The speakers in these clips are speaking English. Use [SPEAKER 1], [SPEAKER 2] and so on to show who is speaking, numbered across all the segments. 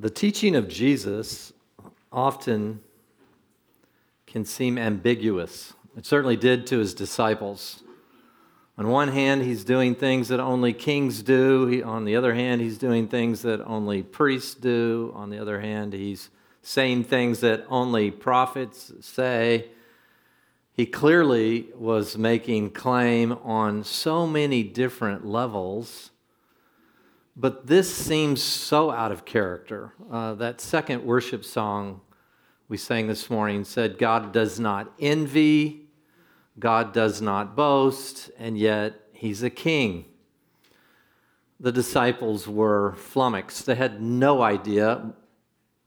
[SPEAKER 1] The teaching of Jesus often can seem ambiguous. It certainly did to his disciples. On one hand, he's doing things that only kings do. He, on the other hand, he's doing things that only priests do. On the other hand, he's saying things that only prophets say. He clearly was making claim on so many different levels. But this seems so out of character. Uh, that second worship song we sang this morning said, God does not envy, God does not boast, and yet he's a king. The disciples were flummoxed. They had no idea,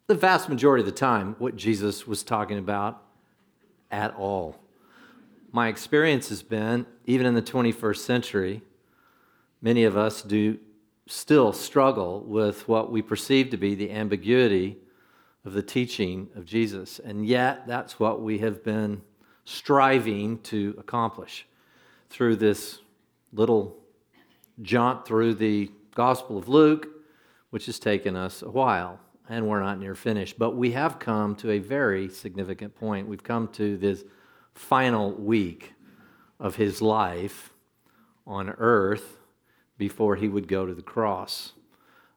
[SPEAKER 1] the vast majority of the time, what Jesus was talking about at all. My experience has been, even in the 21st century, many of us do still struggle with what we perceive to be the ambiguity of the teaching of Jesus. And yet, that's what we have been striving to accomplish through this little jaunt through the Gospel of Luke, which has taken us a while, and we're not near finished. But we have come to a very significant point. We've come to this final week of his life on earth before he would go to the cross.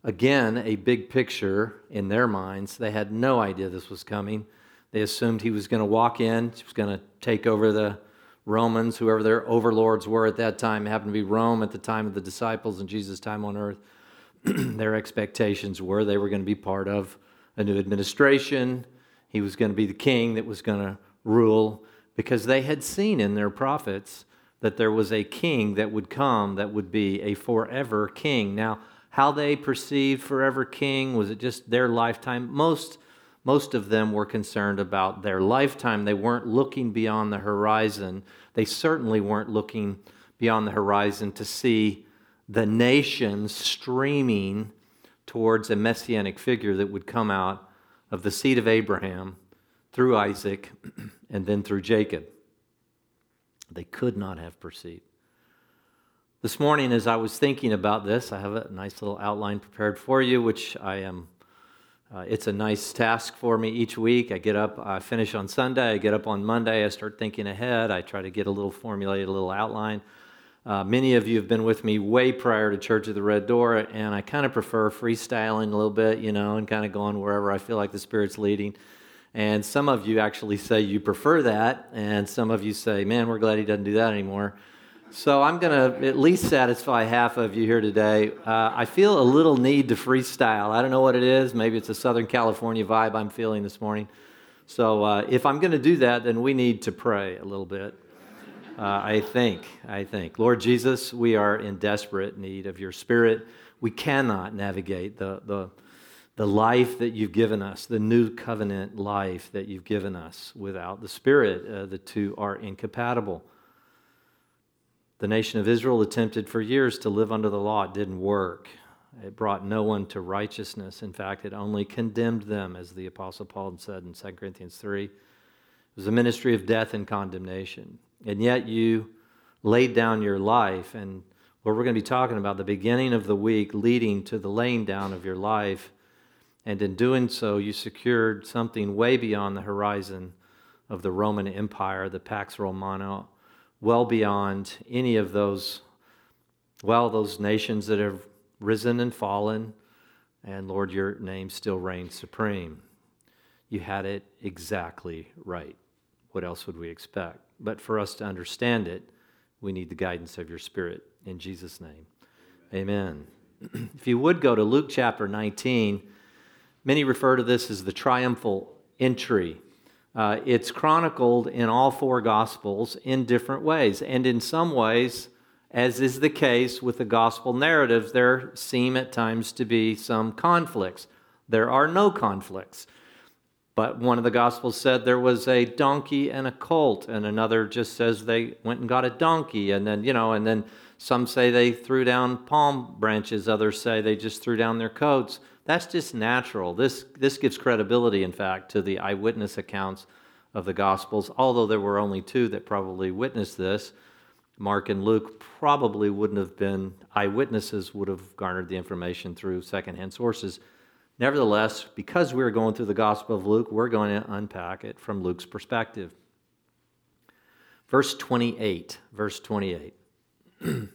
[SPEAKER 1] Again, a big picture in their minds. They had no idea this was coming. They assumed he was going to walk in, he was going to take over the Romans, whoever their overlords were at that time, happened to be Rome at the time of the disciples and Jesus' time on earth. their expectations were they were going to be part of a new administration. He was going to be the king that was going to rule because they had seen in their prophets that there was a king that would come that would be a forever king. Now, how they perceived forever king was it just their lifetime most most of them were concerned about their lifetime they weren't looking beyond the horizon they certainly weren't looking beyond the horizon to see the nations streaming towards a messianic figure that would come out of the seed of Abraham through Isaac and then through Jacob. They could not have perceived. This morning, as I was thinking about this, I have a nice little outline prepared for you, which I am. Uh, it's a nice task for me each week. I get up, I finish on Sunday, I get up on Monday, I start thinking ahead. I try to get a little formulated, a little outline. Uh, many of you have been with me way prior to Church of the Red Door, and I kind of prefer freestyling a little bit, you know, and kind of going wherever I feel like the Spirit's leading. And some of you actually say you prefer that, and some of you say, man, we're glad he doesn't do that anymore. So I'm going to at least satisfy half of you here today. Uh, I feel a little need to freestyle. I don't know what it is. Maybe it's a Southern California vibe I'm feeling this morning. So uh, if I'm going to do that, then we need to pray a little bit. Uh, I think, I think. Lord Jesus, we are in desperate need of your spirit. We cannot navigate the, the, the life that you've given us, the new covenant life that you've given us without the spirit. Uh, the two are incompatible. The nation of Israel attempted for years to live under the law. It didn't work. It brought no one to righteousness. In fact, it only condemned them, as the Apostle Paul said in 2 Corinthians 3. It was a ministry of death and condemnation. And yet you laid down your life. And what we're going to be talking about the beginning of the week leading to the laying down of your life. And in doing so, you secured something way beyond the horizon of the Roman Empire, the Pax Romana, well beyond any of those, well, those nations that have risen and fallen. And Lord, your name still reigns supreme. You had it exactly right. What else would we expect? But for us to understand it, we need the guidance of your Spirit. In Jesus' name, amen. amen. if you would go to Luke chapter 19, many refer to this as the triumphal entry uh, it's chronicled in all four Gospels in different ways. And in some ways, as is the case with the Gospel narratives, there seem at times to be some conflicts. There are no conflicts. But one of the Gospels said there was a donkey and a colt, and another just says they went and got a donkey, and then, you know, and then some say they threw down palm branches, others say they just threw down their coats. That's just natural. This, this gives credibility, in fact, to the eyewitness accounts of the Gospels, although there were only two that probably witnessed this. Mark and Luke probably wouldn't have been eyewitnesses, would have garnered the information through secondhand sources. Nevertheless, because we're going through the Gospel of Luke, we're going to unpack it from Luke's perspective. Verse 28. Verse 28.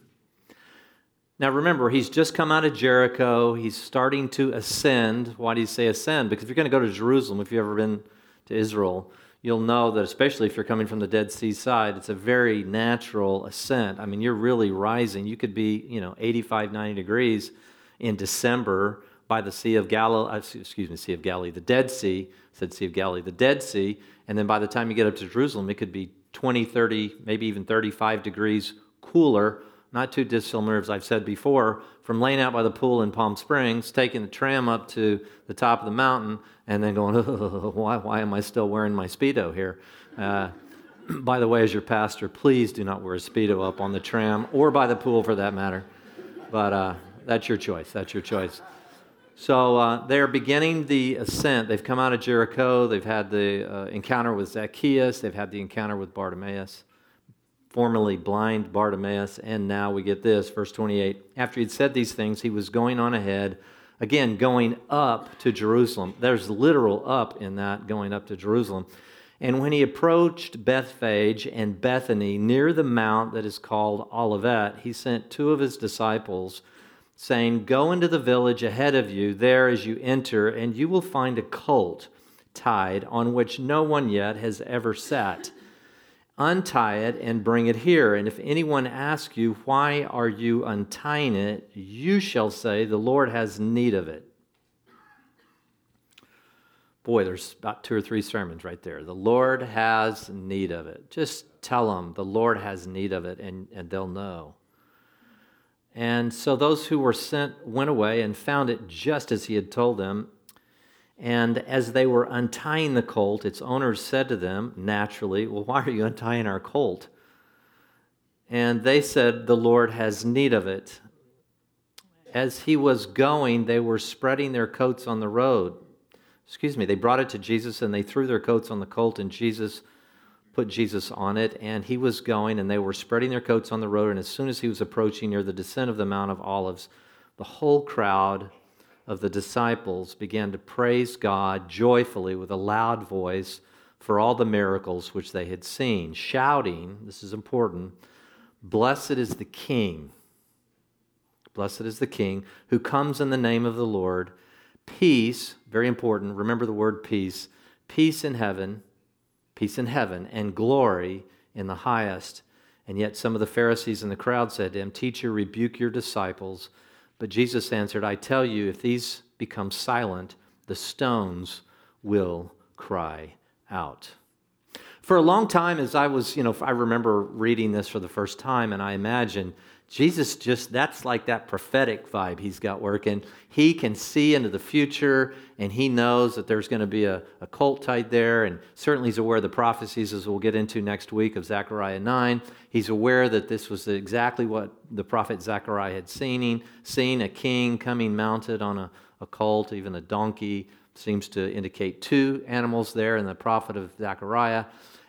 [SPEAKER 1] now remember, he's just come out of Jericho. He's starting to ascend. Why do you say ascend? Because if you're going to go to Jerusalem, if you've ever been to Israel, you'll know that especially if you're coming from the Dead Sea side, it's a very natural ascent. I mean, you're really rising. You could be, you know, 85, 90 degrees in December by the Sea of Galilee, uh, excuse me, Sea of Galilee, the Dead Sea, I said Sea of Galilee, the Dead Sea, and then by the time you get up to Jerusalem, it could be 20, 30, maybe even 35 degrees cooler, not too dissimilar, as I've said before, from laying out by the pool in Palm Springs, taking the tram up to the top of the mountain, and then going, oh, why, why am I still wearing my Speedo here? Uh, by the way, as your pastor, please do not wear a Speedo up on the tram or by the pool for that matter. But uh, that's your choice. That's your choice. So uh, they're beginning the ascent. They've come out of Jericho. They've had the uh, encounter with Zacchaeus. They've had the encounter with Bartimaeus, formerly blind Bartimaeus. And now we get this, verse 28. After he'd said these things, he was going on ahead, again, going up to Jerusalem. There's literal up in that, going up to Jerusalem. And when he approached Bethphage and Bethany near the mount that is called Olivet, he sent two of his disciples saying, Go into the village ahead of you, there as you enter, and you will find a colt tied on which no one yet has ever sat. Untie it and bring it here. And if anyone asks you, Why are you untying it? you shall say, The Lord has need of it. Boy, there's about two or three sermons right there. The Lord has need of it. Just tell them the Lord has need of it, and, and they'll know. And so those who were sent went away and found it just as he had told them. And as they were untying the colt, its owners said to them, naturally, Well, why are you untying our colt? And they said, The Lord has need of it. As he was going, they were spreading their coats on the road. Excuse me, they brought it to Jesus and they threw their coats on the colt, and Jesus put Jesus on it, and he was going, and they were spreading their coats on the road. And as soon as he was approaching near the descent of the Mount of Olives, the whole crowd of the disciples began to praise God joyfully with a loud voice for all the miracles which they had seen, shouting, this is important, Blessed is the King. Blessed is the King who comes in the name of the Lord. Peace, very important, remember the word peace, peace in heaven peace in heaven, and glory in the highest. And yet some of the Pharisees in the crowd said to him, Teacher, rebuke your disciples. But Jesus answered, I tell you, if these become silent, the stones will cry out. For a long time, as I was, you know, I remember reading this for the first time, and I imagine Jesus just, that's like that prophetic vibe he's got working. He can see into the future and he knows that there's going to be a, a colt tied there. And certainly he's aware of the prophecies, as we'll get into next week, of Zechariah 9. He's aware that this was exactly what the prophet Zechariah had seen, seen a king coming mounted on a, a colt, even a donkey. Seems to indicate two animals there in the prophet of Zechariah.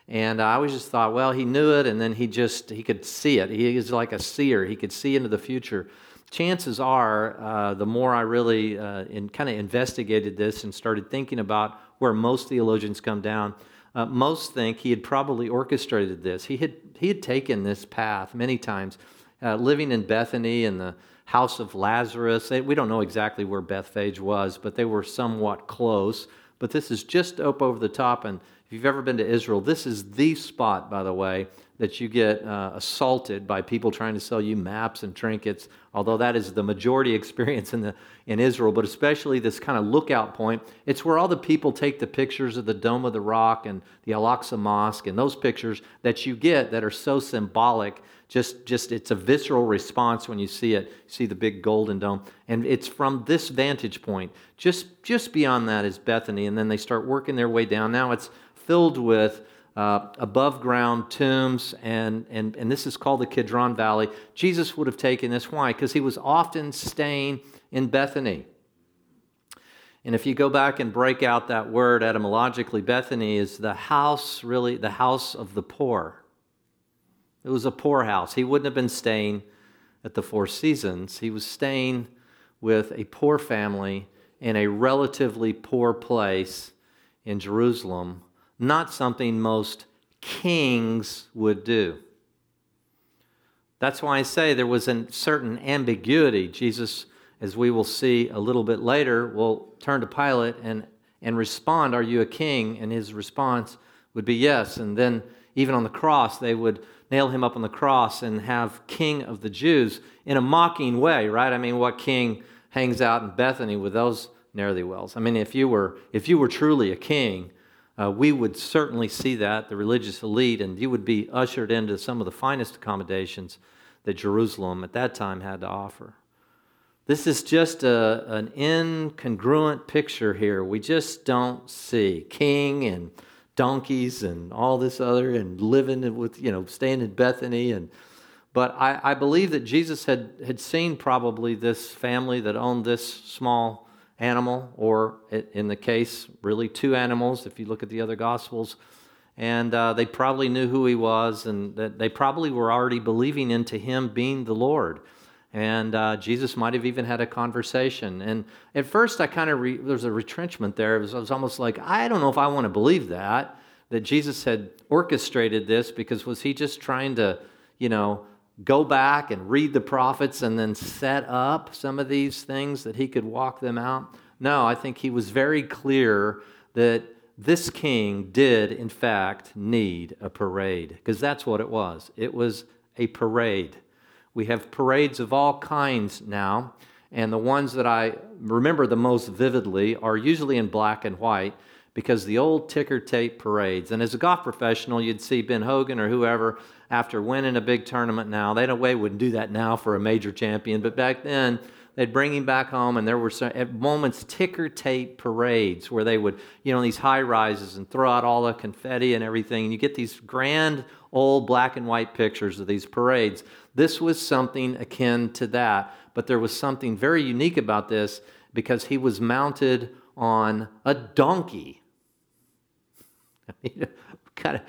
[SPEAKER 1] And I always just thought, well, he knew it, and then he just he could see it. He is like a seer; he could see into the future. Chances are, uh, the more I really uh, in, kind of investigated this and started thinking about where most theologians come down, uh, most think he had probably orchestrated this. He had he had taken this path many times, uh, living in Bethany in the house of Lazarus. We don't know exactly where Bethphage was, but they were somewhat close. But this is just up over the top, and you've ever been to Israel, this is the spot, by the way, that you get uh, assaulted by people trying to sell you maps and trinkets, although that is the majority experience in, the, in Israel, but especially this kind of lookout point. It's where all the people take the pictures of the Dome of the Rock and the Al Aqsa Mosque and those pictures that you get that are so symbolic. Just, just it's a visceral response when you see it. You see the big golden dome. And it's from this vantage point. Just, just beyond that is Bethany, and then they start working their way down. Now it's filled with uh, above ground tombs, and, and, and this is called the Kidron Valley. Jesus would have taken this. Why? Because he was often staying in Bethany. And if you go back and break out that word etymologically, Bethany is the house, really, the house of the poor. It was a poor house. He wouldn't have been staying at the Four Seasons, he was staying with a poor family in a relatively poor place in Jerusalem, not something most kings would do. That's why I say there was a certain ambiguity. Jesus, as we will see a little bit later, will turn to Pilate and, and respond, Are you a king? And his response would be yes. And then, even on the cross, they would nail him up on the cross and have King of the Jews in a mocking way, right? I mean, what king hangs out in Bethany with those the wells? I mean, if you were, if you were truly a king, uh, we would certainly see that, the religious elite, and you would be ushered into some of the finest accommodations that Jerusalem at that time had to offer. This is just a, an incongruent picture here. We just don't see king and donkeys and all this other and living with, you know, staying in Bethany. And, but I, I believe that Jesus had, had seen probably this family that owned this small animal, or in the case, really two animals, if you look at the other Gospels. And uh, they probably knew who he was, and that they probably were already believing into him being the Lord. And uh, Jesus might have even had a conversation. And at first, I kind of re- there was a retrenchment there. It was, it was almost like I don't know if I want to believe that that Jesus had orchestrated this because was he just trying to, you know, go back and read the prophets and then set up some of these things that he could walk them out? No, I think he was very clear that this king did, in fact, need a parade, because that's what it was. It was a parade. We have parades of all kinds now, and the ones that I remember the most vividly are usually in black and white because the old ticker tape parades, and as a golf professional, you'd see Ben Hogan or whoever after winning a big tournament now. They, way, wouldn't do that now for a major champion, but back then, they'd bring him back home, and there were some, at moments ticker tape parades where they would, you know, these high rises and throw out all the confetti and everything. And you get these grand old black and white pictures of these parades. This was something akin to that, but there was something very unique about this because he was mounted on a donkey.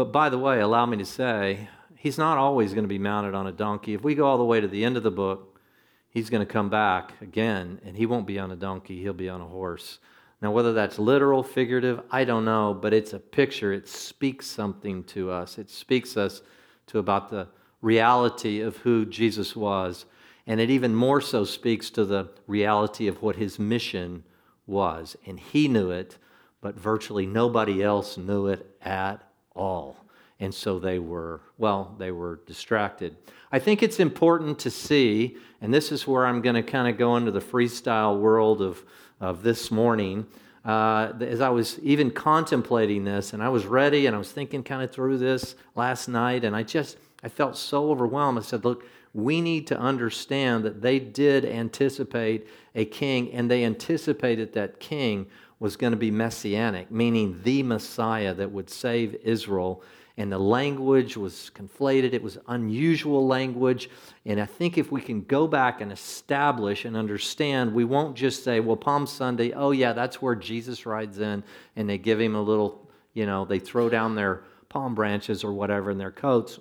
[SPEAKER 1] But by the way, allow me to say, he's not always going to be mounted on a donkey. If we go all the way to the end of the book, he's going to come back again, and he won't be on a donkey, he'll be on a horse. Now, whether that's literal, figurative, I don't know, but it's a picture. It speaks something to us. It speaks us to about the reality of who Jesus was. And it even more so speaks to the reality of what his mission was. And he knew it, but virtually nobody else knew it at all. And so they were, well, they were distracted. I think it's important to see, and this is where I'm going to kind of go into the freestyle world of, of this morning. Uh, as I was even contemplating this, and I was ready, and I was thinking kind of through this last night, and I just, I felt so overwhelmed. I said, look, we need to understand that they did anticipate a king, and they anticipated that king was going to be messianic, meaning the Messiah that would save Israel. And the language was conflated, it was unusual language. And I think if we can go back and establish and understand, we won't just say, well, Palm Sunday, oh, yeah, that's where Jesus rides in, and they give him a little, you know, they throw down their palm branches or whatever in their coats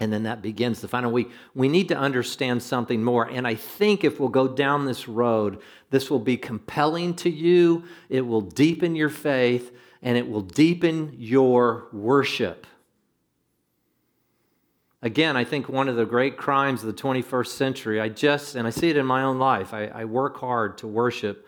[SPEAKER 1] and then that begins the final week. We need to understand something more. And I think if we'll go down this road, this will be compelling to you, it will deepen your faith, and it will deepen your worship. Again, I think one of the great crimes of the 21st century, I just, and I see it in my own life, I, I work hard to worship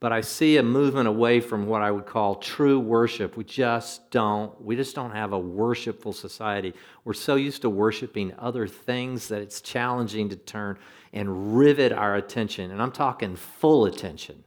[SPEAKER 1] but I see a movement away from what I would call true worship. We just don't, we just don't have a worshipful society. We're so used to worshiping other things that it's challenging to turn and rivet our attention. And I'm talking full attention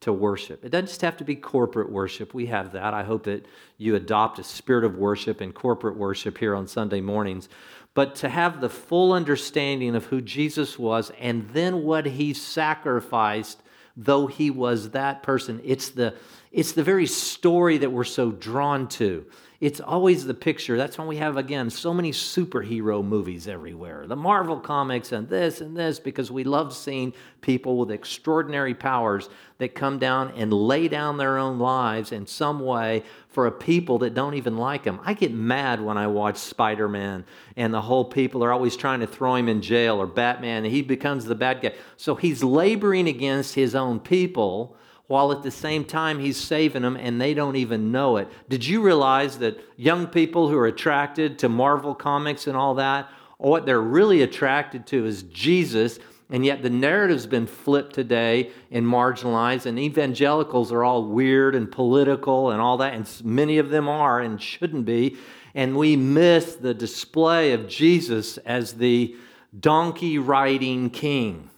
[SPEAKER 1] to worship. It doesn't just have to be corporate worship. We have that. I hope that you adopt a spirit of worship and corporate worship here on Sunday mornings. But to have the full understanding of who Jesus was and then what he sacrificed though he was that person. It's the, It's the very story that we're so drawn to. It's always the picture. That's why we have, again, so many superhero movies everywhere. The Marvel comics and this and this, because we love seeing people with extraordinary powers that come down and lay down their own lives in some way for a people that don't even like them. I get mad when I watch Spider Man and the whole people are always trying to throw him in jail or Batman and he becomes the bad guy. So he's laboring against his own people while at the same time he's saving them and they don't even know it. Did you realize that young people who are attracted to Marvel comics and all that, what they're really attracted to is Jesus? And yet the narrative's been flipped today and marginalized, and evangelicals are all weird and political and all that, and many of them are and shouldn't be. And we miss the display of Jesus as the donkey riding king.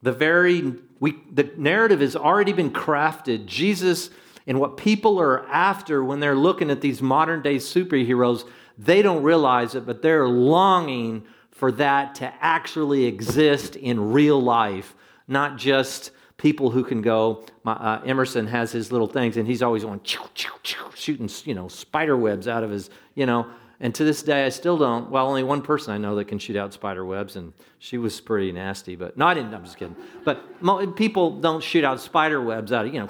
[SPEAKER 1] The very we, the narrative has already been crafted. Jesus and what people are after when they're looking at these modern day superheroes, they don't realize it, but they're longing for that to actually exist in real life, not just people who can go. My, uh, Emerson has his little things, and he's always going choo, choo, choo, shooting, you know, spider webs out of his, you know. And to this day, I still don't. Well, only one person I know that can shoot out spider webs, and she was pretty nasty. But no, I didn't. I'm just kidding. But people don't shoot out spider webs out of you know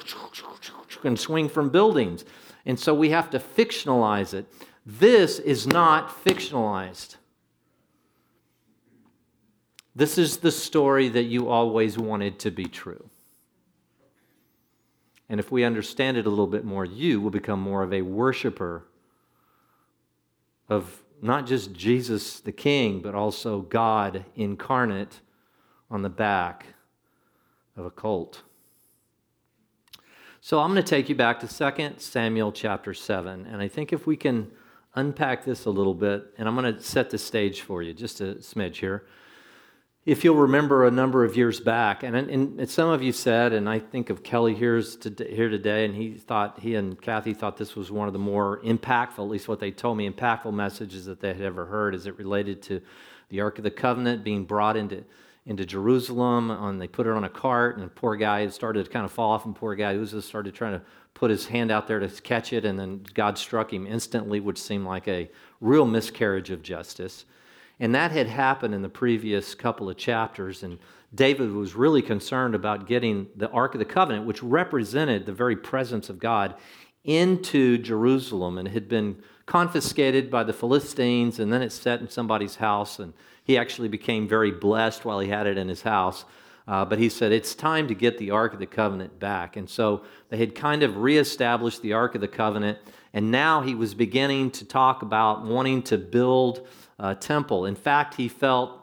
[SPEAKER 1] and swing from buildings, and so we have to fictionalize it. This is not fictionalized. This is the story that you always wanted to be true. And if we understand it a little bit more, you will become more of a worshiper of not just Jesus the King, but also God incarnate on the back of a colt. So I'm going to take you back to 2 Samuel chapter 7. And I think if we can unpack this a little bit, and I'm going to set the stage for you just a smidge here if you'll remember a number of years back, and, and, some of you said, and I think of Kelly here's here today, and he thought, he and Kathy thought this was one of the more impactful, at least what they told me, impactful messages that they had ever heard as it related to the Ark of the Covenant being brought into, into Jerusalem. And they put it on a cart, and the poor guy started to kind of fall off, and poor guy Uzzah started trying to put his hand out there to catch it, and then God struck him instantly, which seemed like a real miscarriage of justice. And that had happened in the previous couple of chapters. And David was really concerned about getting the Ark of the Covenant, which represented the very presence of God, into Jerusalem. And it had been confiscated by the Philistines, and then it sat in somebody's house. And he actually became very blessed while he had it in his house. Uh, but he said, It's time to get the Ark of the Covenant back. And so they had kind of reestablished the Ark of the Covenant. And now he was beginning to talk about wanting to build uh, temple. In fact, he felt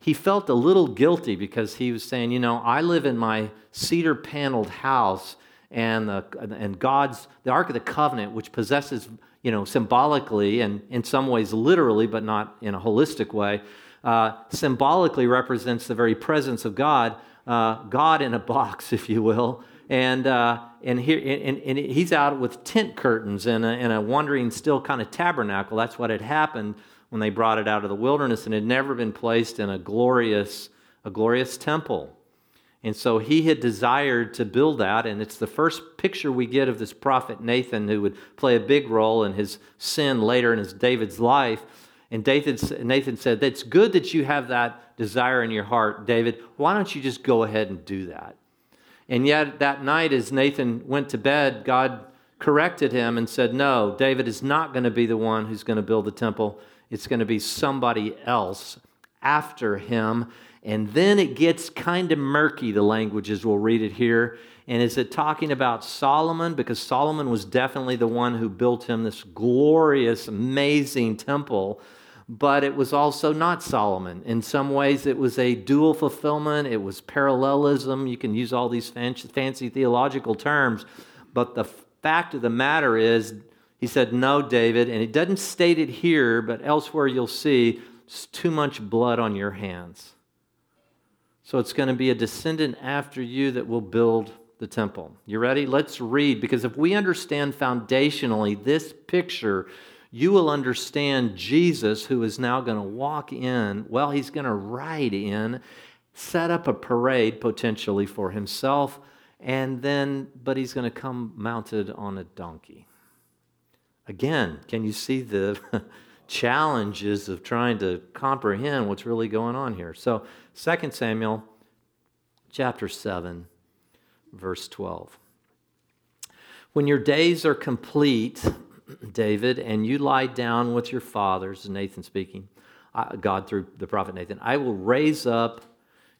[SPEAKER 1] he felt a little guilty because he was saying, you know, I live in my cedar paneled house, and the, and God's the Ark of the Covenant, which possesses, you know, symbolically and in some ways literally, but not in a holistic way, uh, symbolically represents the very presence of God, uh, God in a box, if you will. And, uh, and, here, and, and he's out with tent curtains and a, and a wandering still kind of tabernacle. That's what had happened when they brought it out of the wilderness and had never been placed in a glorious, a glorious temple. And so he had desired to build that, and it's the first picture we get of this prophet Nathan, who would play a big role in his sin later in his David's life. And Nathan said, That's good that you have that desire in your heart, David. Why don't you just go ahead and do that? And yet, that night, as Nathan went to bed, God corrected him and said, No, David is not going to be the one who's going to build the temple it's going to be somebody else after him. And then it gets kind of murky, the languages. We'll read it here. And is it talking about Solomon? Because Solomon was definitely the one who built him this glorious, amazing temple. But it was also not Solomon. In some ways, it was a dual fulfillment, it was parallelism. You can use all these fancy theological terms. But the fact of the matter is, he said, No, David. And it doesn't state it here, but elsewhere you'll see it's too much blood on your hands. So it's going to be a descendant after you that will build the temple. You ready? Let's read, because if we understand foundationally this picture, you will understand Jesus, who is now going to walk in. Well, he's going to ride in, set up a parade potentially for himself and then, but he's going to come mounted on a donkey. Again, can you see the challenges of trying to comprehend what's really going on here? So, 2 Samuel chapter 7, verse 12. When your days are complete, David, and you lie down with your fathers, Nathan speaking, uh, God through the prophet Nathan, I will raise up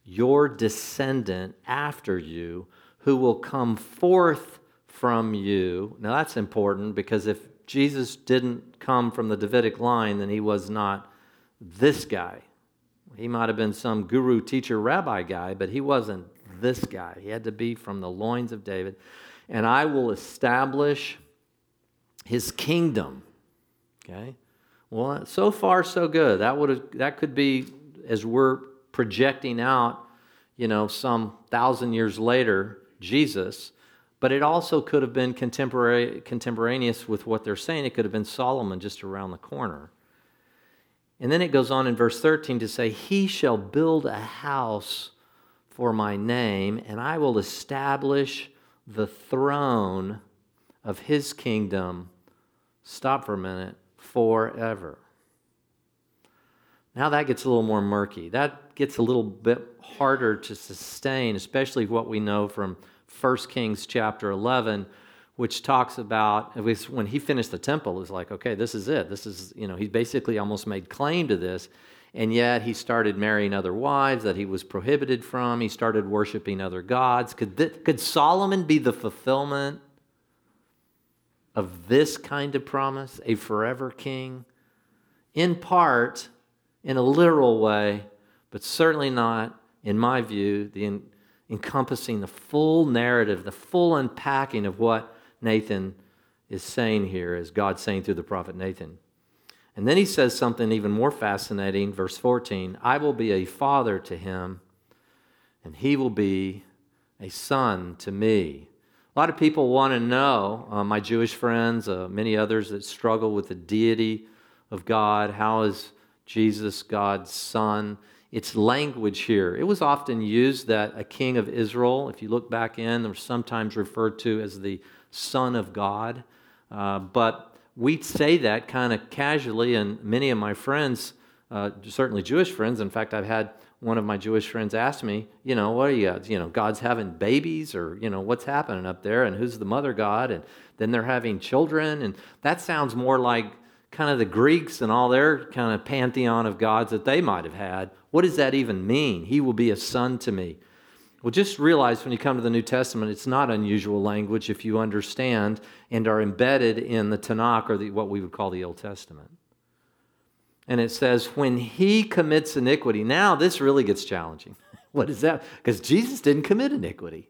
[SPEAKER 1] your descendant after you who will come forth from you. Now that's important because if Jesus didn't come from the Davidic line, then he was not this guy. He might have been some guru, teacher, rabbi guy, but he wasn't this guy. He had to be from the loins of David. And I will establish his kingdom. Okay? Well, so far so good. That would that could be as we're projecting out, you know, some thousand years later, Jesus. But it also could have been contemporary, contemporaneous with what they're saying. It could have been Solomon just around the corner. And then it goes on in verse 13 to say, He shall build a house for my name, and I will establish the throne of his kingdom. Stop for a minute, forever. Now that gets a little more murky. That gets a little bit harder to sustain, especially what we know from 1 Kings chapter 11, which talks about at least when he finished the temple, it's like, okay, this is it. This is, you know, he basically almost made claim to this. And yet he started marrying other wives that he was prohibited from. He started worshiping other gods. Could, th- could Solomon be the fulfillment of this kind of promise, a forever king? In part, in a literal way, but certainly not, in my view, the encompassing the full narrative, the full unpacking of what Nathan is saying here, as God saying through the prophet Nathan. And then he says something even more fascinating, verse 14 I will be a father to him, and he will be a son to me. A lot of people want to know, uh, my Jewish friends, uh, many others that struggle with the deity of God. How is Jesus, God's Son. It's language here. It was often used that a king of Israel, if you look back in, was sometimes referred to as the Son of God. Uh, but we say that kind of casually, and many of my friends, uh, certainly Jewish friends, in fact, I've had one of my Jewish friends ask me, you know, what are you, you know, God's having babies or, you know, what's happening up there and who's the mother God? And then they're having children. And that sounds more like kind of the Greeks and all their kind of pantheon of gods that they might have had. What does that even mean? He will be a son to me. Well, just realize when you come to the New Testament, it's not unusual language if you understand and are embedded in the Tanakh or the, what we would call the Old Testament. And it says, when he commits iniquity. Now, this really gets challenging. what is that? Because Jesus didn't commit iniquity.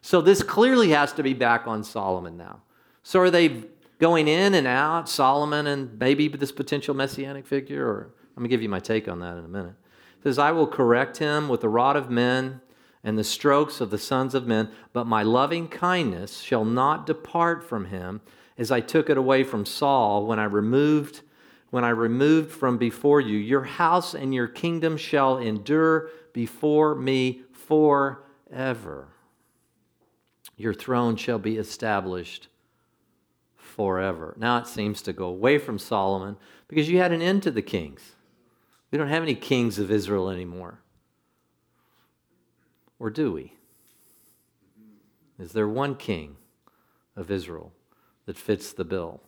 [SPEAKER 1] So this clearly has to be back on Solomon now. So are they going in and out, Solomon and maybe this potential messianic figure? Or let me give you my take on that in a minute. It says, I will correct him with the rod of men and the strokes of the sons of men, but my loving kindness shall not depart from him, as I took it away from Saul when I removed when I removed from before you. Your house and your kingdom shall endure before me forever. Your throne shall be established forever. Now it seems to go away from Solomon because you had an end to the kings. We don't have any kings of Israel anymore. Or do we? Is there one king of Israel that fits the bill?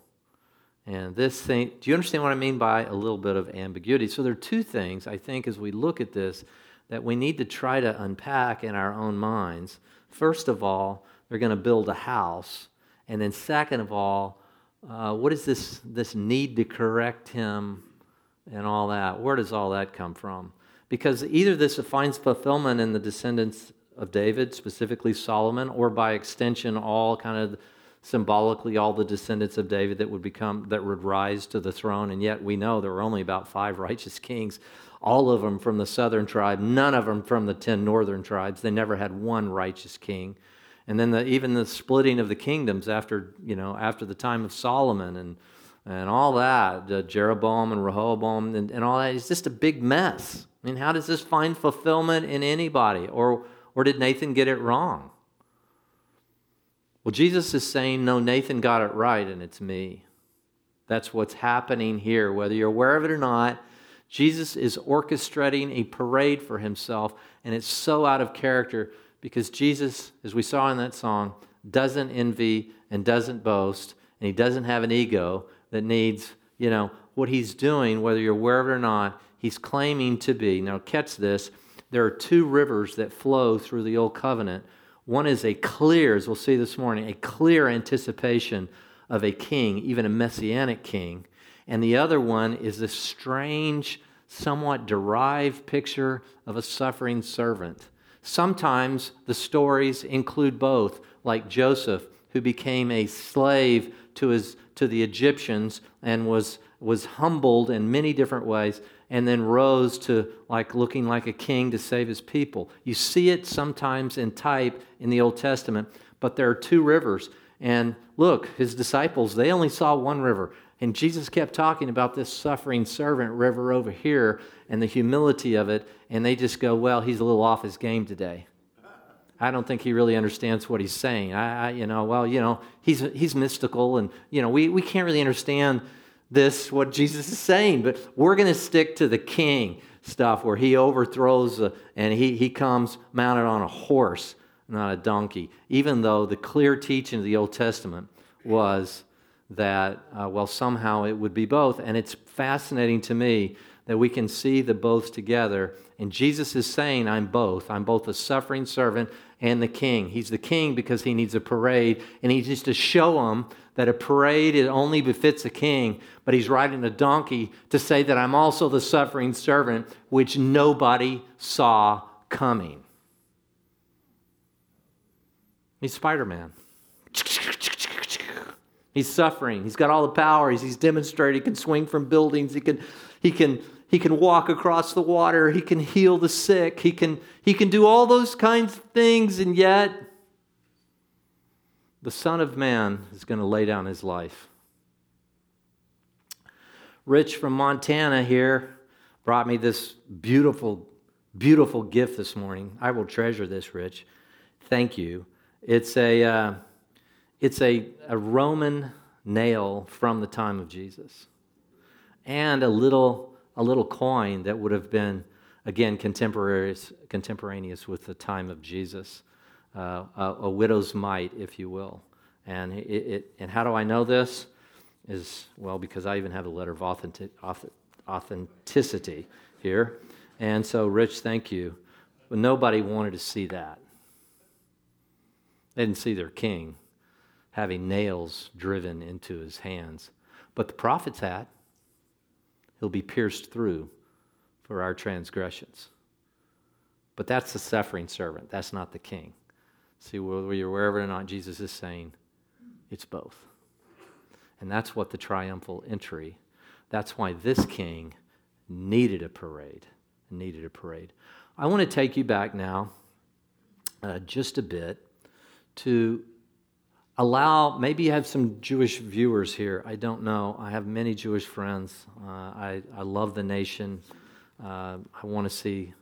[SPEAKER 1] And this thing, do you understand what I mean by a little bit of ambiguity? So there are two things I think as we look at this that we need to try to unpack in our own minds. First of all, they're going to build a house and then, second of all, uh, what is this, this need to correct him and all that? Where does all that come from? Because either this finds fulfillment in the descendants of David, specifically Solomon, or by extension, all kind of symbolically all the descendants of David that would become that would rise to the throne. And yet we know there were only about five righteous kings, all of them from the southern tribe, none of them from the ten northern tribes. They never had one righteous king and then the, even the splitting of the kingdoms after you know after the time of Solomon and and all that, uh, Jeroboam and Rehoboam and, and all that is just a big mess. I mean, how does this find fulfillment in anybody? Or or did Nathan get it wrong? Well, Jesus is saying, no, Nathan got it right, and it's me. That's what's happening here. Whether you're aware of it or not, Jesus is orchestrating a parade for himself, and it's so out of character because Jesus, as we saw in that song, doesn't envy and doesn't boast, and he doesn't have an ego that needs, you know, what he's doing, whether you're aware of it or not, he's claiming to be. Now, catch this there are two rivers that flow through the Old Covenant. One is a clear, as we'll see this morning, a clear anticipation of a king, even a messianic king. And the other one is a strange, somewhat derived picture of a suffering servant. Sometimes the stories include both, like Joseph, who became a slave to, his, to the Egyptians and was, was humbled in many different ways and then rose to like looking like a king to save his people. You see it sometimes in type in the Old Testament, but there are two rivers. And look, his disciples, they only saw one river. And Jesus kept talking about this suffering servant river over here and the humility of it. And they just go, well, he's a little off his game today. I don't think he really understands what he's saying. I, I, you know, well, you know, he's, he's mystical and, you know, we, we can't really understand this, what Jesus is saying, but we're going to stick to the king stuff where he overthrows uh, and he, he comes mounted on a horse, not a donkey, even though the clear teaching of the Old Testament was that, uh, well, somehow it would be both. And it's fascinating to me that we can see the both together. And Jesus is saying, I'm both. I'm both a suffering servant and the king. He's the king because he needs a parade, and he needs to show them that a parade it only befits a king, but he's riding a donkey to say that I'm also the suffering servant, which nobody saw coming. He's Spider Man. He's suffering. He's got all the powers. He's demonstrated he can swing from buildings. He can, he can, he can walk across the water. He can heal the sick. He can, he can do all those kinds of things, and yet the Son of Man is going to lay down his life. Rich from Montana here brought me this beautiful, beautiful gift this morning. I will treasure this, Rich. Thank you. It's a, uh, it's a, a Roman nail from the time of Jesus and a little, a little coin that would have been, again, contemporaneous, contemporaneous with the time of Jesus uh, a, a, widow's mite, if you will. And, it, it, and how do I know this? Is, well, because I even have a letter of authentic, authenticity here. And so, Rich, thank you. But nobody wanted to see that. They didn't see their king having nails driven into his hands. But the prophets had. He'll be pierced through for our transgressions. But that's the suffering servant, that's not the king. See, whether you're it or not, Jesus is saying it's both. And that's what the triumphal entry, that's why this king needed a parade. Needed a parade. I want to take you back now uh, just a bit to allow, maybe you have some Jewish viewers here. I don't know. I have many Jewish friends. Uh, I, I love the nation. Uh, I want to see,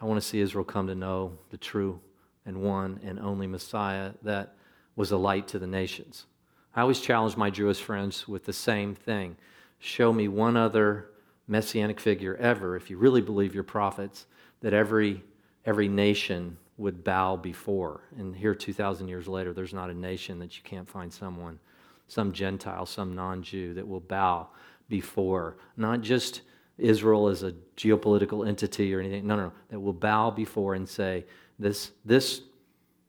[SPEAKER 1] I want to see Israel come to know the true and one and only Messiah that was a light to the nations. I always challenge my Jewish friends with the same thing. Show me one other messianic figure ever, if you really believe your prophets, that every, every nation would bow before. And here, 2,000 years later, there's not a nation that you can't find someone, some Gentile, some non Jew, that will bow before. Not just Israel as a geopolitical entity or anything, no, no, no, that will bow before and say, this, this,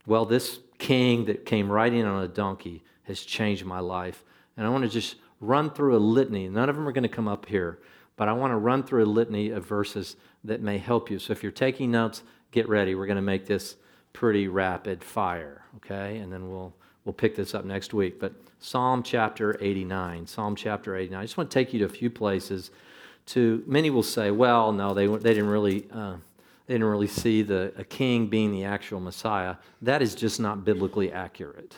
[SPEAKER 1] well, this king that came riding on a donkey has changed my life. And I want to just run through a litany. None of them are going to come up here, but I want to run through a litany of verses that may help you. So if you're taking notes, get ready. We're going to make this pretty rapid fire, okay? And then we'll we'll pick this up next week. But Psalm chapter 89, Psalm chapter 89. I just want to take you to a few places. To many will say, well, no, they they didn't really. Uh, they didn't really see the, a king being the actual Messiah. That is just not biblically accurate.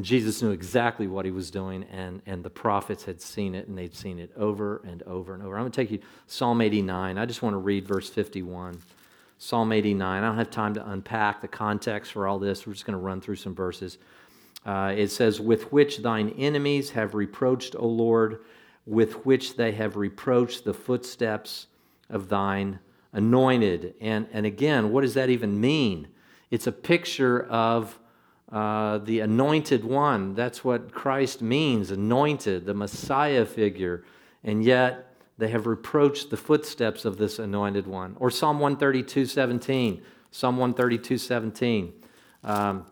[SPEAKER 1] Jesus knew exactly what he was doing, and, and the prophets had seen it, and they'd seen it over and over and over. I'm going to take you Psalm 89. I just want to read verse 51. Psalm 89. I don't have time to unpack the context for all this. We're just going to run through some verses. Uh, it says, With which thine enemies have reproached, O Lord, with which they have reproached the footsteps of thine anointed. And, and again, what does that even mean? It's a picture of uh, the anointed one. That's what Christ means anointed, the Messiah figure. And yet, they have reproached the footsteps of this anointed one. Or Psalm 132 17. Psalm 132 17. Um,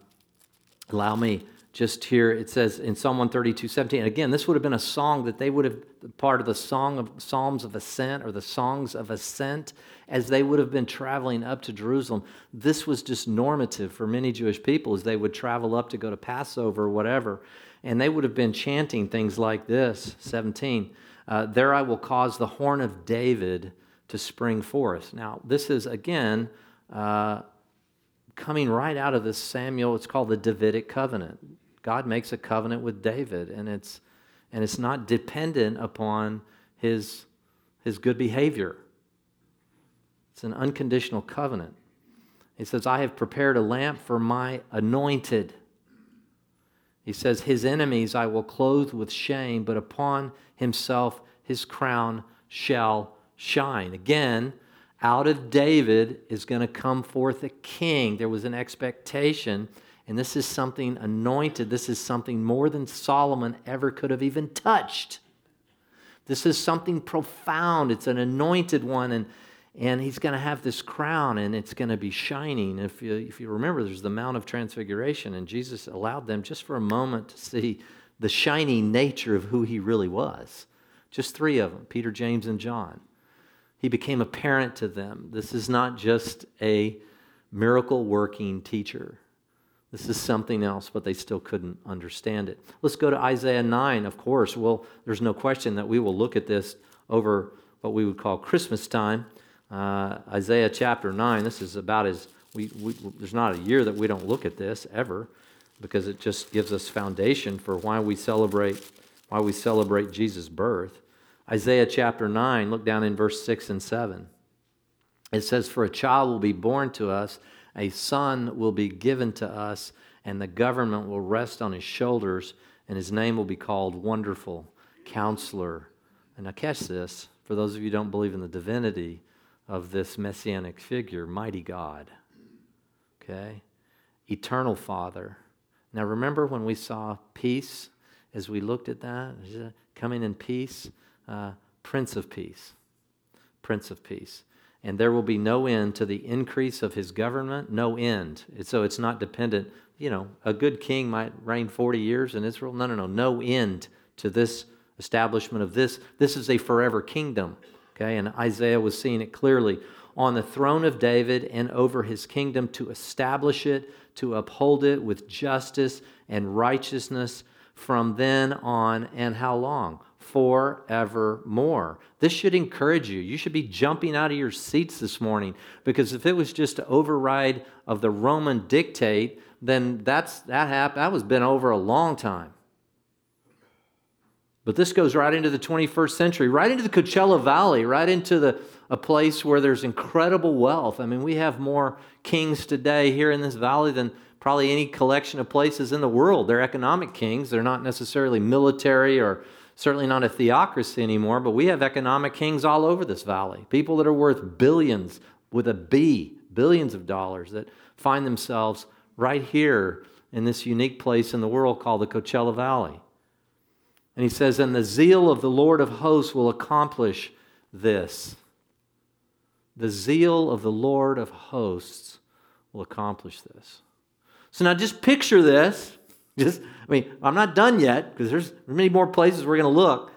[SPEAKER 1] allow me just here it says in psalm 132 17 again this would have been a song that they would have part of the song of psalms of ascent or the songs of ascent as they would have been traveling up to jerusalem this was just normative for many jewish people as they would travel up to go to passover or whatever and they would have been chanting things like this 17 uh, there I will cause the horn of David to spring forth. Now, this is again uh, coming right out of this Samuel. It's called the Davidic covenant. God makes a covenant with David, and it's and it's not dependent upon his his good behavior. It's an unconditional covenant. He says, "I have prepared a lamp for my anointed." He says, His enemies I will clothe with shame, but upon himself his crown shall shine. Again, out of David is going to come forth a king. There was an expectation, and this is something anointed. This is something more than Solomon ever could have even touched. This is something profound. It's an anointed one, and and he's going to have this crown and it's going to be shining. If you, if you remember, there's the Mount of Transfiguration, and Jesus allowed them just for a moment to see the shining nature of who he really was. Just three of them Peter, James, and John. He became apparent to them. This is not just a miracle working teacher. This is something else, but they still couldn't understand it. Let's go to Isaiah 9, of course. Well, there's no question that we will look at this over what we would call Christmas time uh, Isaiah chapter 9. This is about as, we, we, there's not a year that we don't look at this ever because it just gives us foundation for why we celebrate why we celebrate Jesus' birth. Isaiah chapter 9, look down in verse 6 and 7. It says, For a child will be born to us, a son will be given to us, and the government will rest on his shoulders, and his name will be called Wonderful Counselor. And now, catch this for those of you who don't believe in the divinity, of this messianic figure, mighty God. Okay? Eternal Father. Now, remember when we saw peace as we looked at that? Coming in peace? Uh, Prince of Peace. Prince of Peace. And there will be no end to the increase of his government, no end. So it's not dependent. You know, a good king might reign 40 years in Israel. No, no, no. No end to this establishment of this. This is a forever kingdom. Okay, and Isaiah was seeing it clearly on the throne of David and over his kingdom to establish it, to uphold it with justice and righteousness from then on, and how long? Forevermore. This should encourage you. You should be jumping out of your seats this morning because if it was just an override of the Roman dictate, then that's that happened. That was been over a long time. But this goes right into the 21st century, right into the Coachella Valley, right into the, a place where there's incredible wealth. I mean, we have more kings today here in this valley than probably any collection of places in the world. They're economic kings, they're not necessarily military or certainly not a theocracy anymore, but we have economic kings all over this valley. People that are worth billions with a B, billions of dollars that find themselves right here in this unique place in the world called the Coachella Valley. And he says, And the zeal of the Lord of hosts will accomplish this. The zeal of the Lord of hosts will accomplish this. So now just picture this. Just, I mean, I'm not done yet because there's many more places we're going to look.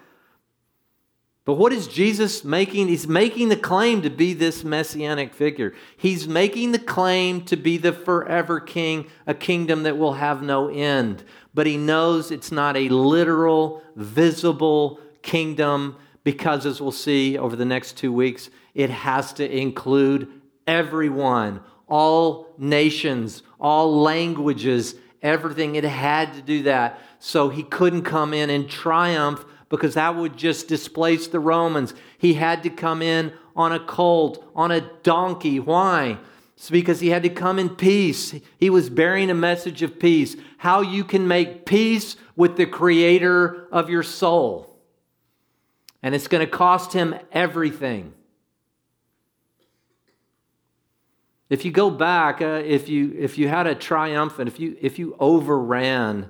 [SPEAKER 1] But what is Jesus making? He's making the claim to be this messianic figure. He's making the claim to be the forever king, a kingdom that will have no end. But he knows it's not a literal, visible kingdom because, as we'll see over the next two weeks, it has to include everyone, all nations, all languages, everything. It had to do that. So he couldn't come in and triumph because that would just displace the Romans. He had to come in on a colt, on a donkey. Why? It's because he had to come in peace. He was bearing a message of peace. How you can make peace with the creator of your soul. And it's going to cost him everything. If you go back, uh, if, you, if you had a triumphant, if you, if you overran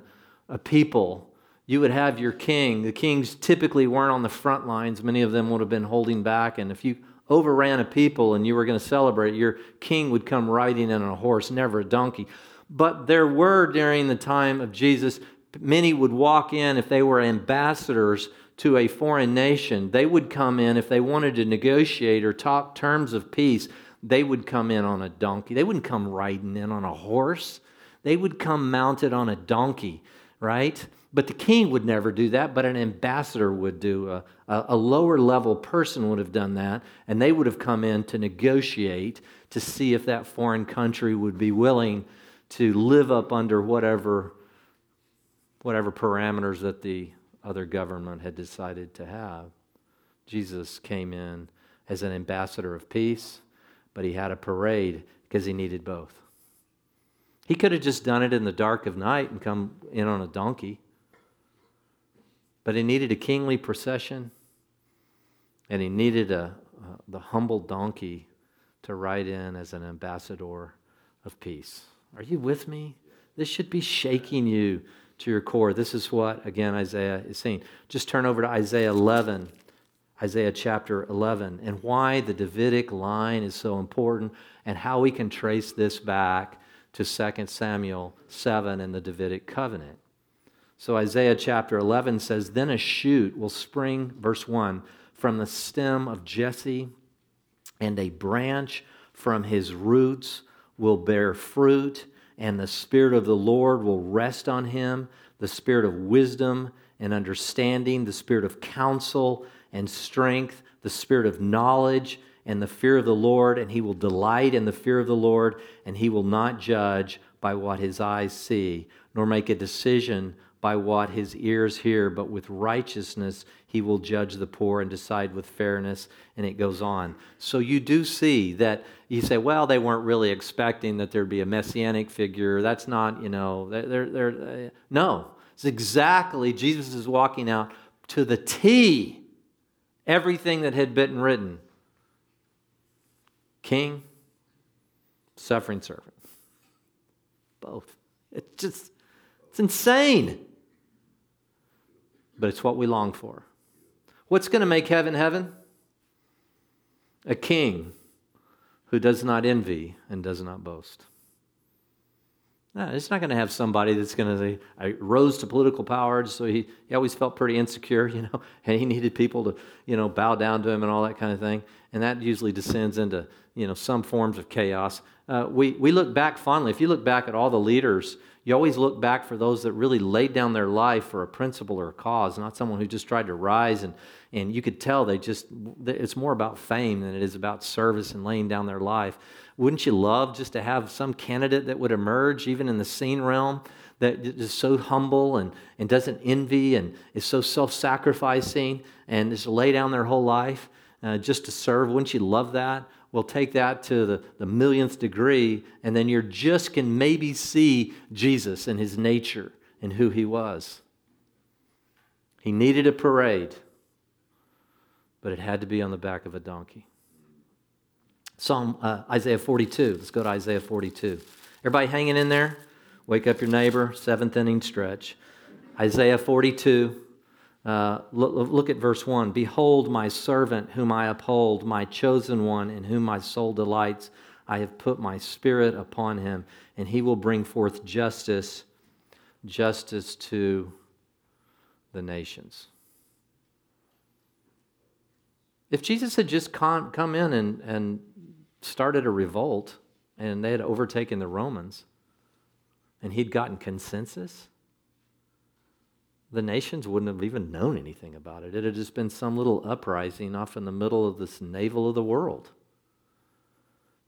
[SPEAKER 1] a people, you would have your king. The kings typically weren't on the front lines, many of them would have been holding back. And if you overran a people and you were going to celebrate, your king would come riding in on a horse, never a donkey. But there were, during the time of Jesus, many would walk in if they were ambassadors to a foreign nation. They would come in if they wanted to negotiate or talk terms of peace. They would come in on a donkey. They wouldn't come riding in on a horse. They would come mounted on a donkey, right? But the king would never do that, but an ambassador would do. A, a, lower level person would have done that, and they would have come in to negotiate to see if that foreign country would be willing to live up under whatever, whatever parameters that the other government had decided to have. Jesus came in as an ambassador of peace, but he had a parade because he needed both. He could have just done it in the dark of night and come in on a donkey. But he needed a kingly procession, and he needed a, uh, the humble donkey to ride in as an ambassador of peace. Are you with me? This should be shaking you to your core. This is what, again, Isaiah is saying. Just turn over to Isaiah 11, Isaiah chapter 11, and why the Davidic line is so important and how we can trace this back to 2 Samuel 7 and the Davidic covenant. So Isaiah chapter 11 says, Then a shoot will spring, verse 1, from the stem of Jesse, and a branch from his roots will bear fruit, and the Spirit of the Lord will rest on him the Spirit of wisdom and understanding, the Spirit of counsel and strength, the Spirit of knowledge and the fear of the Lord, and he will delight in the fear of the Lord, and he will not judge by what his eyes see, nor make a decision by what his ears hear, but with righteousness he will judge the poor and decide with fairness, and it goes on. So you do see that you say, well, they weren't really expecting that there'd be a messianic figure. That's not, you know, they're, they're, they're, uh, no. It's exactly, Jesus is walking out to the T everything that had been written king, suffering servant. Both. It's just, it's insane but it's what we long for. What's going to make heaven heaven? A king who does not envy and does not boast. No, it's not going to have somebody that's going to say, I rose to political power, so he, he always felt pretty insecure, you know, and he needed people to, you know, bow down to him and all that kind of thing. And that usually descends into, you know, some forms of chaos. Uh, we, we look back fondly. If you look back at all the leaders you always look back for those that really laid down their life for a principle or a cause, not someone who just tried to rise. And, and you could tell they just, it's more about fame than it is about service and laying down their life. Wouldn't you love just to have some candidate that would emerge, even in the scene realm, that is so humble and, and doesn't envy and is so self sacrificing and just lay down their whole life uh, just to serve? Wouldn't you love that? We'll take that to the, the millionth degree, and then you just can maybe see Jesus and his nature and who he was. He needed a parade, but it had to be on the back of a donkey. Psalm uh, Isaiah 42. Let's go to Isaiah 42. Everybody hanging in there? Wake up your neighbor. Seventh inning stretch. Isaiah 42. Uh, look, look, at verse 1 Behold, my servant, whom I uphold, my chosen one, in whom my soul delights. I have put my spirit upon him, and he will bring forth justice, justice to the nations. If Jesus had just come in and, and started a revolt, and they had overtaken the Romans, and he'd gotten consensus, the nations wouldn't have even known anything about it. It had just been some little uprising off in the middle of this navel of the world.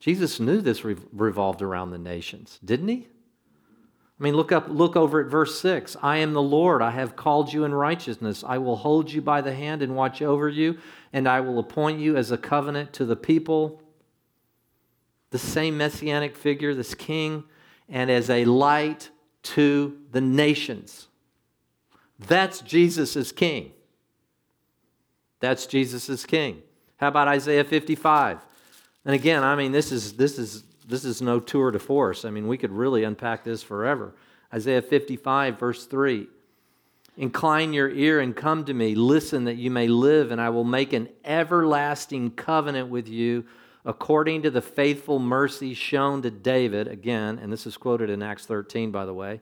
[SPEAKER 1] Jesus knew this revolved around the nations, didn't he? I mean, look up, look over at verse 6. I am the Lord. I have called you in righteousness. I will hold you by the hand and watch over you, and I will appoint you as a covenant to the people. The same messianic figure, this king, and as a light to the nations. That's Jesus' as king. That's Jesus' as king. How about Isaiah 55? And again, I mean, this is, this is this is no tour de force. I mean, we could really unpack this forever. Isaiah 55, verse 3. Incline your ear and come to me. Listen that you may live, and I will make an everlasting covenant with you according to the faithful mercy shown to David. Again, and this is quoted in Acts 13, by the way.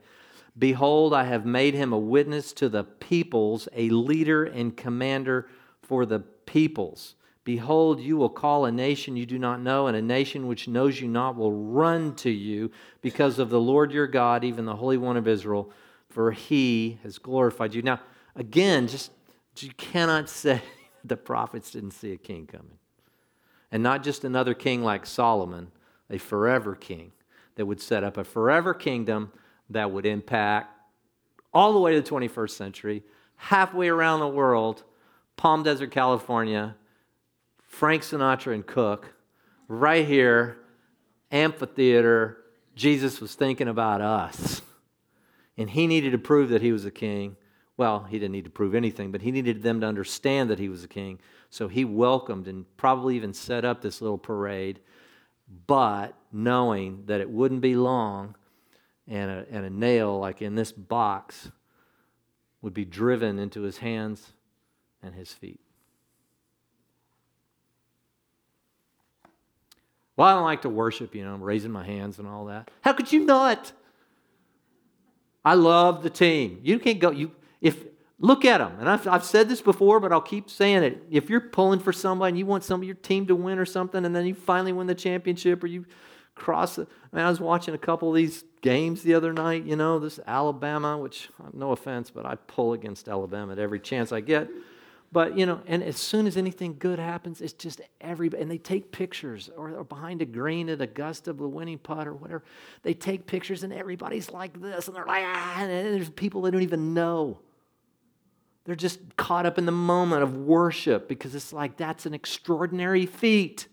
[SPEAKER 1] Behold, I have made him a witness to the peoples, a leader and commander for the peoples. Behold, you will call a nation you do not know, and a nation which knows you not will run to you because of the Lord your God, even the Holy One of Israel, for he has glorified you. Now, again, just you cannot say the prophets didn't see a king coming. And not just another king like Solomon, a forever king that would set up a forever kingdom that would impact all the way to the 21st century, halfway around the world, Palm Desert, California, Frank Sinatra and Cook, right here, amphitheater, Jesus was thinking about us. And he needed to prove that he was a king. Well, he didn't need to prove anything, but he needed them to understand that he was a king. So he welcomed and probably even set up this little parade, but knowing that it wouldn't be long and a, and a nail, like in this box, would be driven into his hands and his feet. Well, I don't like to worship, you know, I'm raising my hands and all that. How could you not? I love the team. You can't go, you, if, look at them. And I've, I've said this before, but I'll keep saying it. If you're pulling for somebody and you want some of your team to win or something, and then you finally win the championship or you cross it. I mean, I was watching a couple of these games the other night, you know, this Alabama, which, no offense, but I pull against Alabama at every chance I get. But, you know, and as soon as anything good happens, it's just everybody, and they take pictures or, or behind a green at Augusta, the winning putt or whatever. They take pictures and everybody's like this, and they're like, ah, and there's people they don't even know. They're just caught up in the moment of worship because it's like that's an extraordinary feat.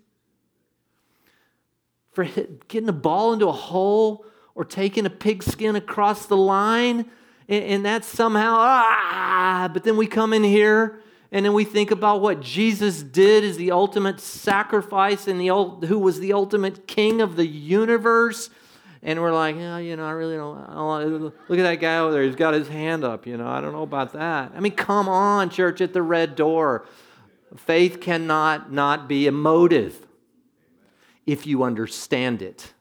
[SPEAKER 1] For getting a ball into a hole or taking a pigskin across the line, and, and that's somehow, ah, but then we come in here and then we think about what Jesus did as the ultimate sacrifice and the who was the ultimate king of the universe. And we're like, yeah, you know, I really don't, I don't look at that guy over there. He's got his hand up, you know, I don't know about that. I mean, come on, church at the red door. Faith cannot not be emotive if you understand it.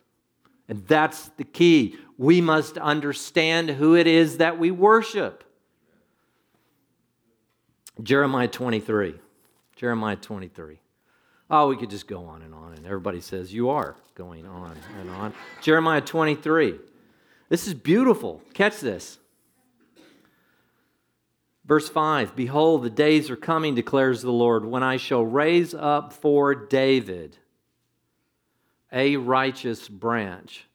[SPEAKER 1] And that's the key. We must understand who it is that we worship. Jeremiah 23. Jeremiah 23. Oh, we could just go on and on, and everybody says, You are going on and on. Jeremiah 23. This is beautiful. Catch this. Verse 5 Behold, the days are coming, declares the Lord, when I shall raise up for David a righteous branch.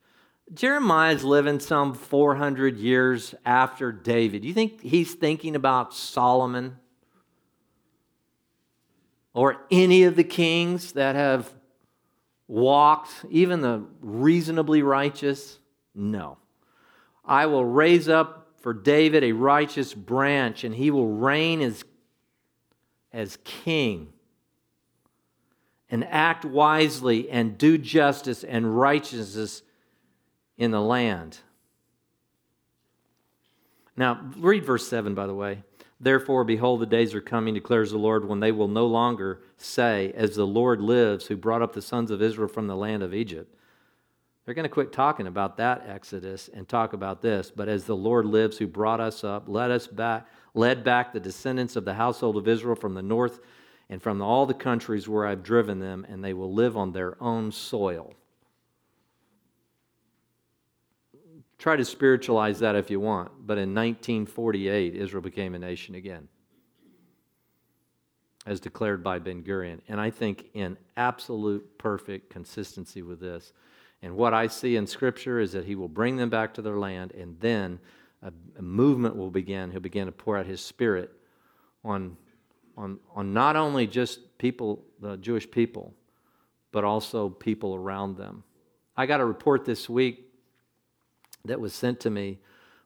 [SPEAKER 1] Jeremiah's living some 400 years after David. You think he's thinking about Solomon? Or any of the kings that have walked, even the reasonably righteous? No. I will raise up for David a righteous branch, and he will reign as, as king and act wisely and do justice and righteousness in the land. Now, read verse 7, by the way. Therefore, behold, the days are coming, declares the Lord, when they will no longer say, As the Lord lives, who brought up the sons of Israel from the land of Egypt. They're going to quit talking about that Exodus and talk about this. But as the Lord lives, who brought us up, led us back, led back the descendants of the household of Israel from the north and from all the countries where I've driven them, and they will live on their own soil. Try to spiritualize that if you want, but in 1948, Israel became a nation again, as declared by Ben Gurion. And I think in absolute perfect consistency with this. And what I see in Scripture is that he will bring them back to their land, and then a, a movement will begin. He'll begin to pour out his spirit on, on, on not only just people, the Jewish people, but also people around them. I got a report this week that was sent to me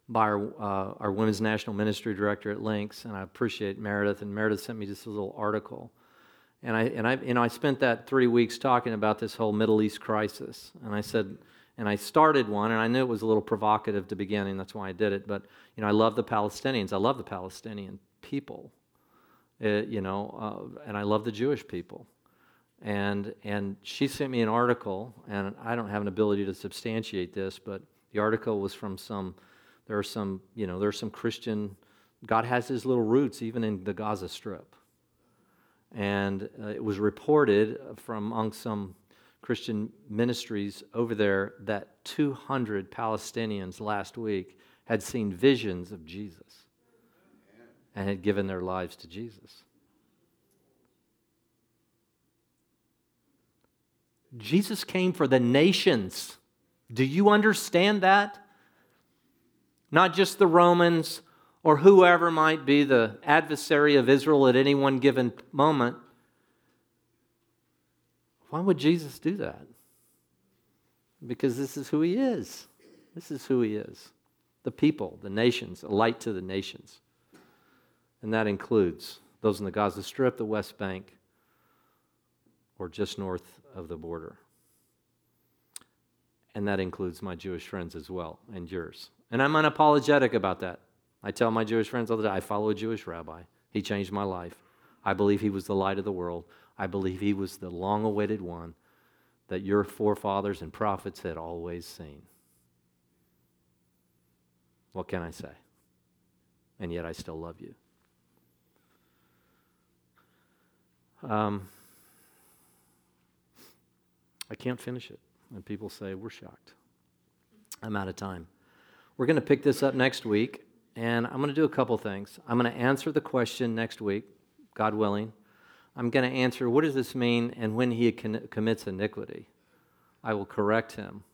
[SPEAKER 1] by our, uh, our Women's National Ministry Director at Links, and I appreciate Meredith. And Meredith sent me just a little article. And I, and I, you know, I spent that three weeks talking about this whole Middle East crisis. And I said, and I started one, and I knew it was a little provocative to begin, and that's why I did it. But, you know, I love the Palestinians. I love the Palestinian people, uh, you know, uh, and I love the Jewish people. And, and she sent me an article, and I don't have an ability to substantiate this, but the article was from some, there are some, you know, there's some Christian, God has his little roots even in the Gaza Strip. And uh, it was reported from among some Christian ministries over there that 200 Palestinians last week had seen visions of Jesus and had given their lives to Jesus. Jesus came for the nations. Do you understand that? Not just the Romans or whoever might be the adversary of Israel at any one given moment. Why would Jesus do that? Because this is who he is. This is who he is. The people, the nations, a light to the nations. And that includes those in the Gaza Strip, the West Bank, or just north of the border. And that includes my Jewish friends as well, and yours. And I'm unapologetic about that. I tell my Jewish friends all the time I follow a Jewish rabbi. He changed my life. I believe he was the light of the world. I believe he was the long awaited one that your forefathers and prophets had always seen. What can I say? And yet I still love you. Um, I can't finish it. And people say, We're shocked. I'm out of time. We're going to pick this up next week, and I'm going to do a couple things. I'm going to answer the question next week, God willing. I'm going to answer what does this mean, and when he commits iniquity, I will correct him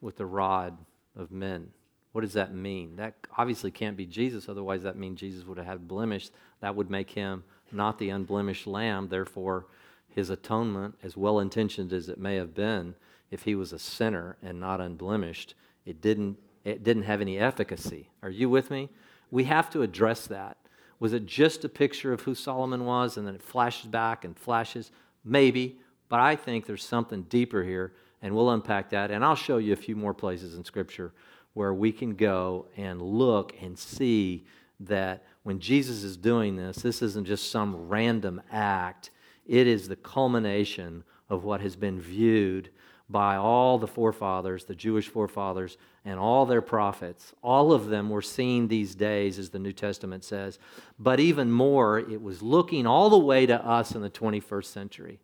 [SPEAKER 1] with the rod of men. What does that mean? That obviously can't be Jesus, otherwise, that means Jesus would have had blemish. That would make him not the unblemished lamb. Therefore, his atonement, as well intentioned as it may have been, if he was a sinner and not unblemished, it didn't, it didn't have any efficacy. Are you with me? We have to address that. Was it just a picture of who Solomon was and then it flashes back and flashes? Maybe, but I think there's something deeper here, and we'll unpack that. And I'll show you a few more places in Scripture where we can go and look and see that when Jesus is doing this, this isn't just some random act, it is the culmination of what has been viewed by all the forefathers, the Jewish forefathers, and all their prophets. All of them were seen these days, as the New Testament says. But even more, it was looking all the way to us in the 21st century.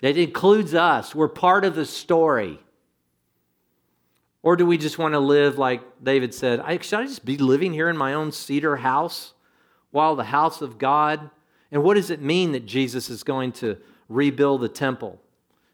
[SPEAKER 1] It includes us. We're part of the story. Or do we just want to live like David said? Should I just be living here in my own cedar house while the house of God? And what does it mean that Jesus is going to rebuild the temple?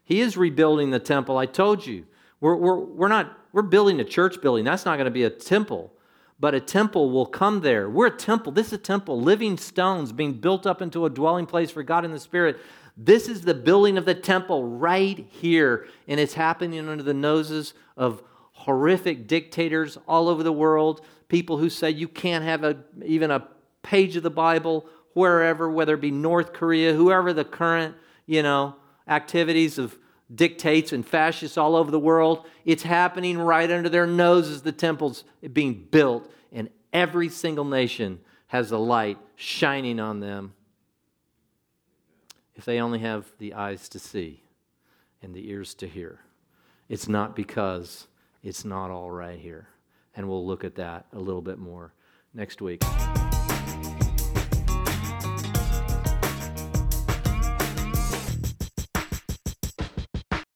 [SPEAKER 1] He is rebuilding the temple. I told you. We're, we're, we're not, we're building a church building. That's not going to be a temple, but a temple will come there. We're a temple. This is a temple, living stones being built up into a dwelling place for God in the Spirit. This is the building of the temple right here, and it's happening under the noses of horrific dictators all over the world, people who say you can't have a, even a page of the Bible wherever, whether it be North Korea, whoever the current, you know, activities of dictates and fascists all over the world. It's happening right under their noses, the temples being built, and every single nation has a light shining on them if they only have the eyes to see and the ears to hear. It's not because it's not all right here. And we'll look at that a little bit more next week.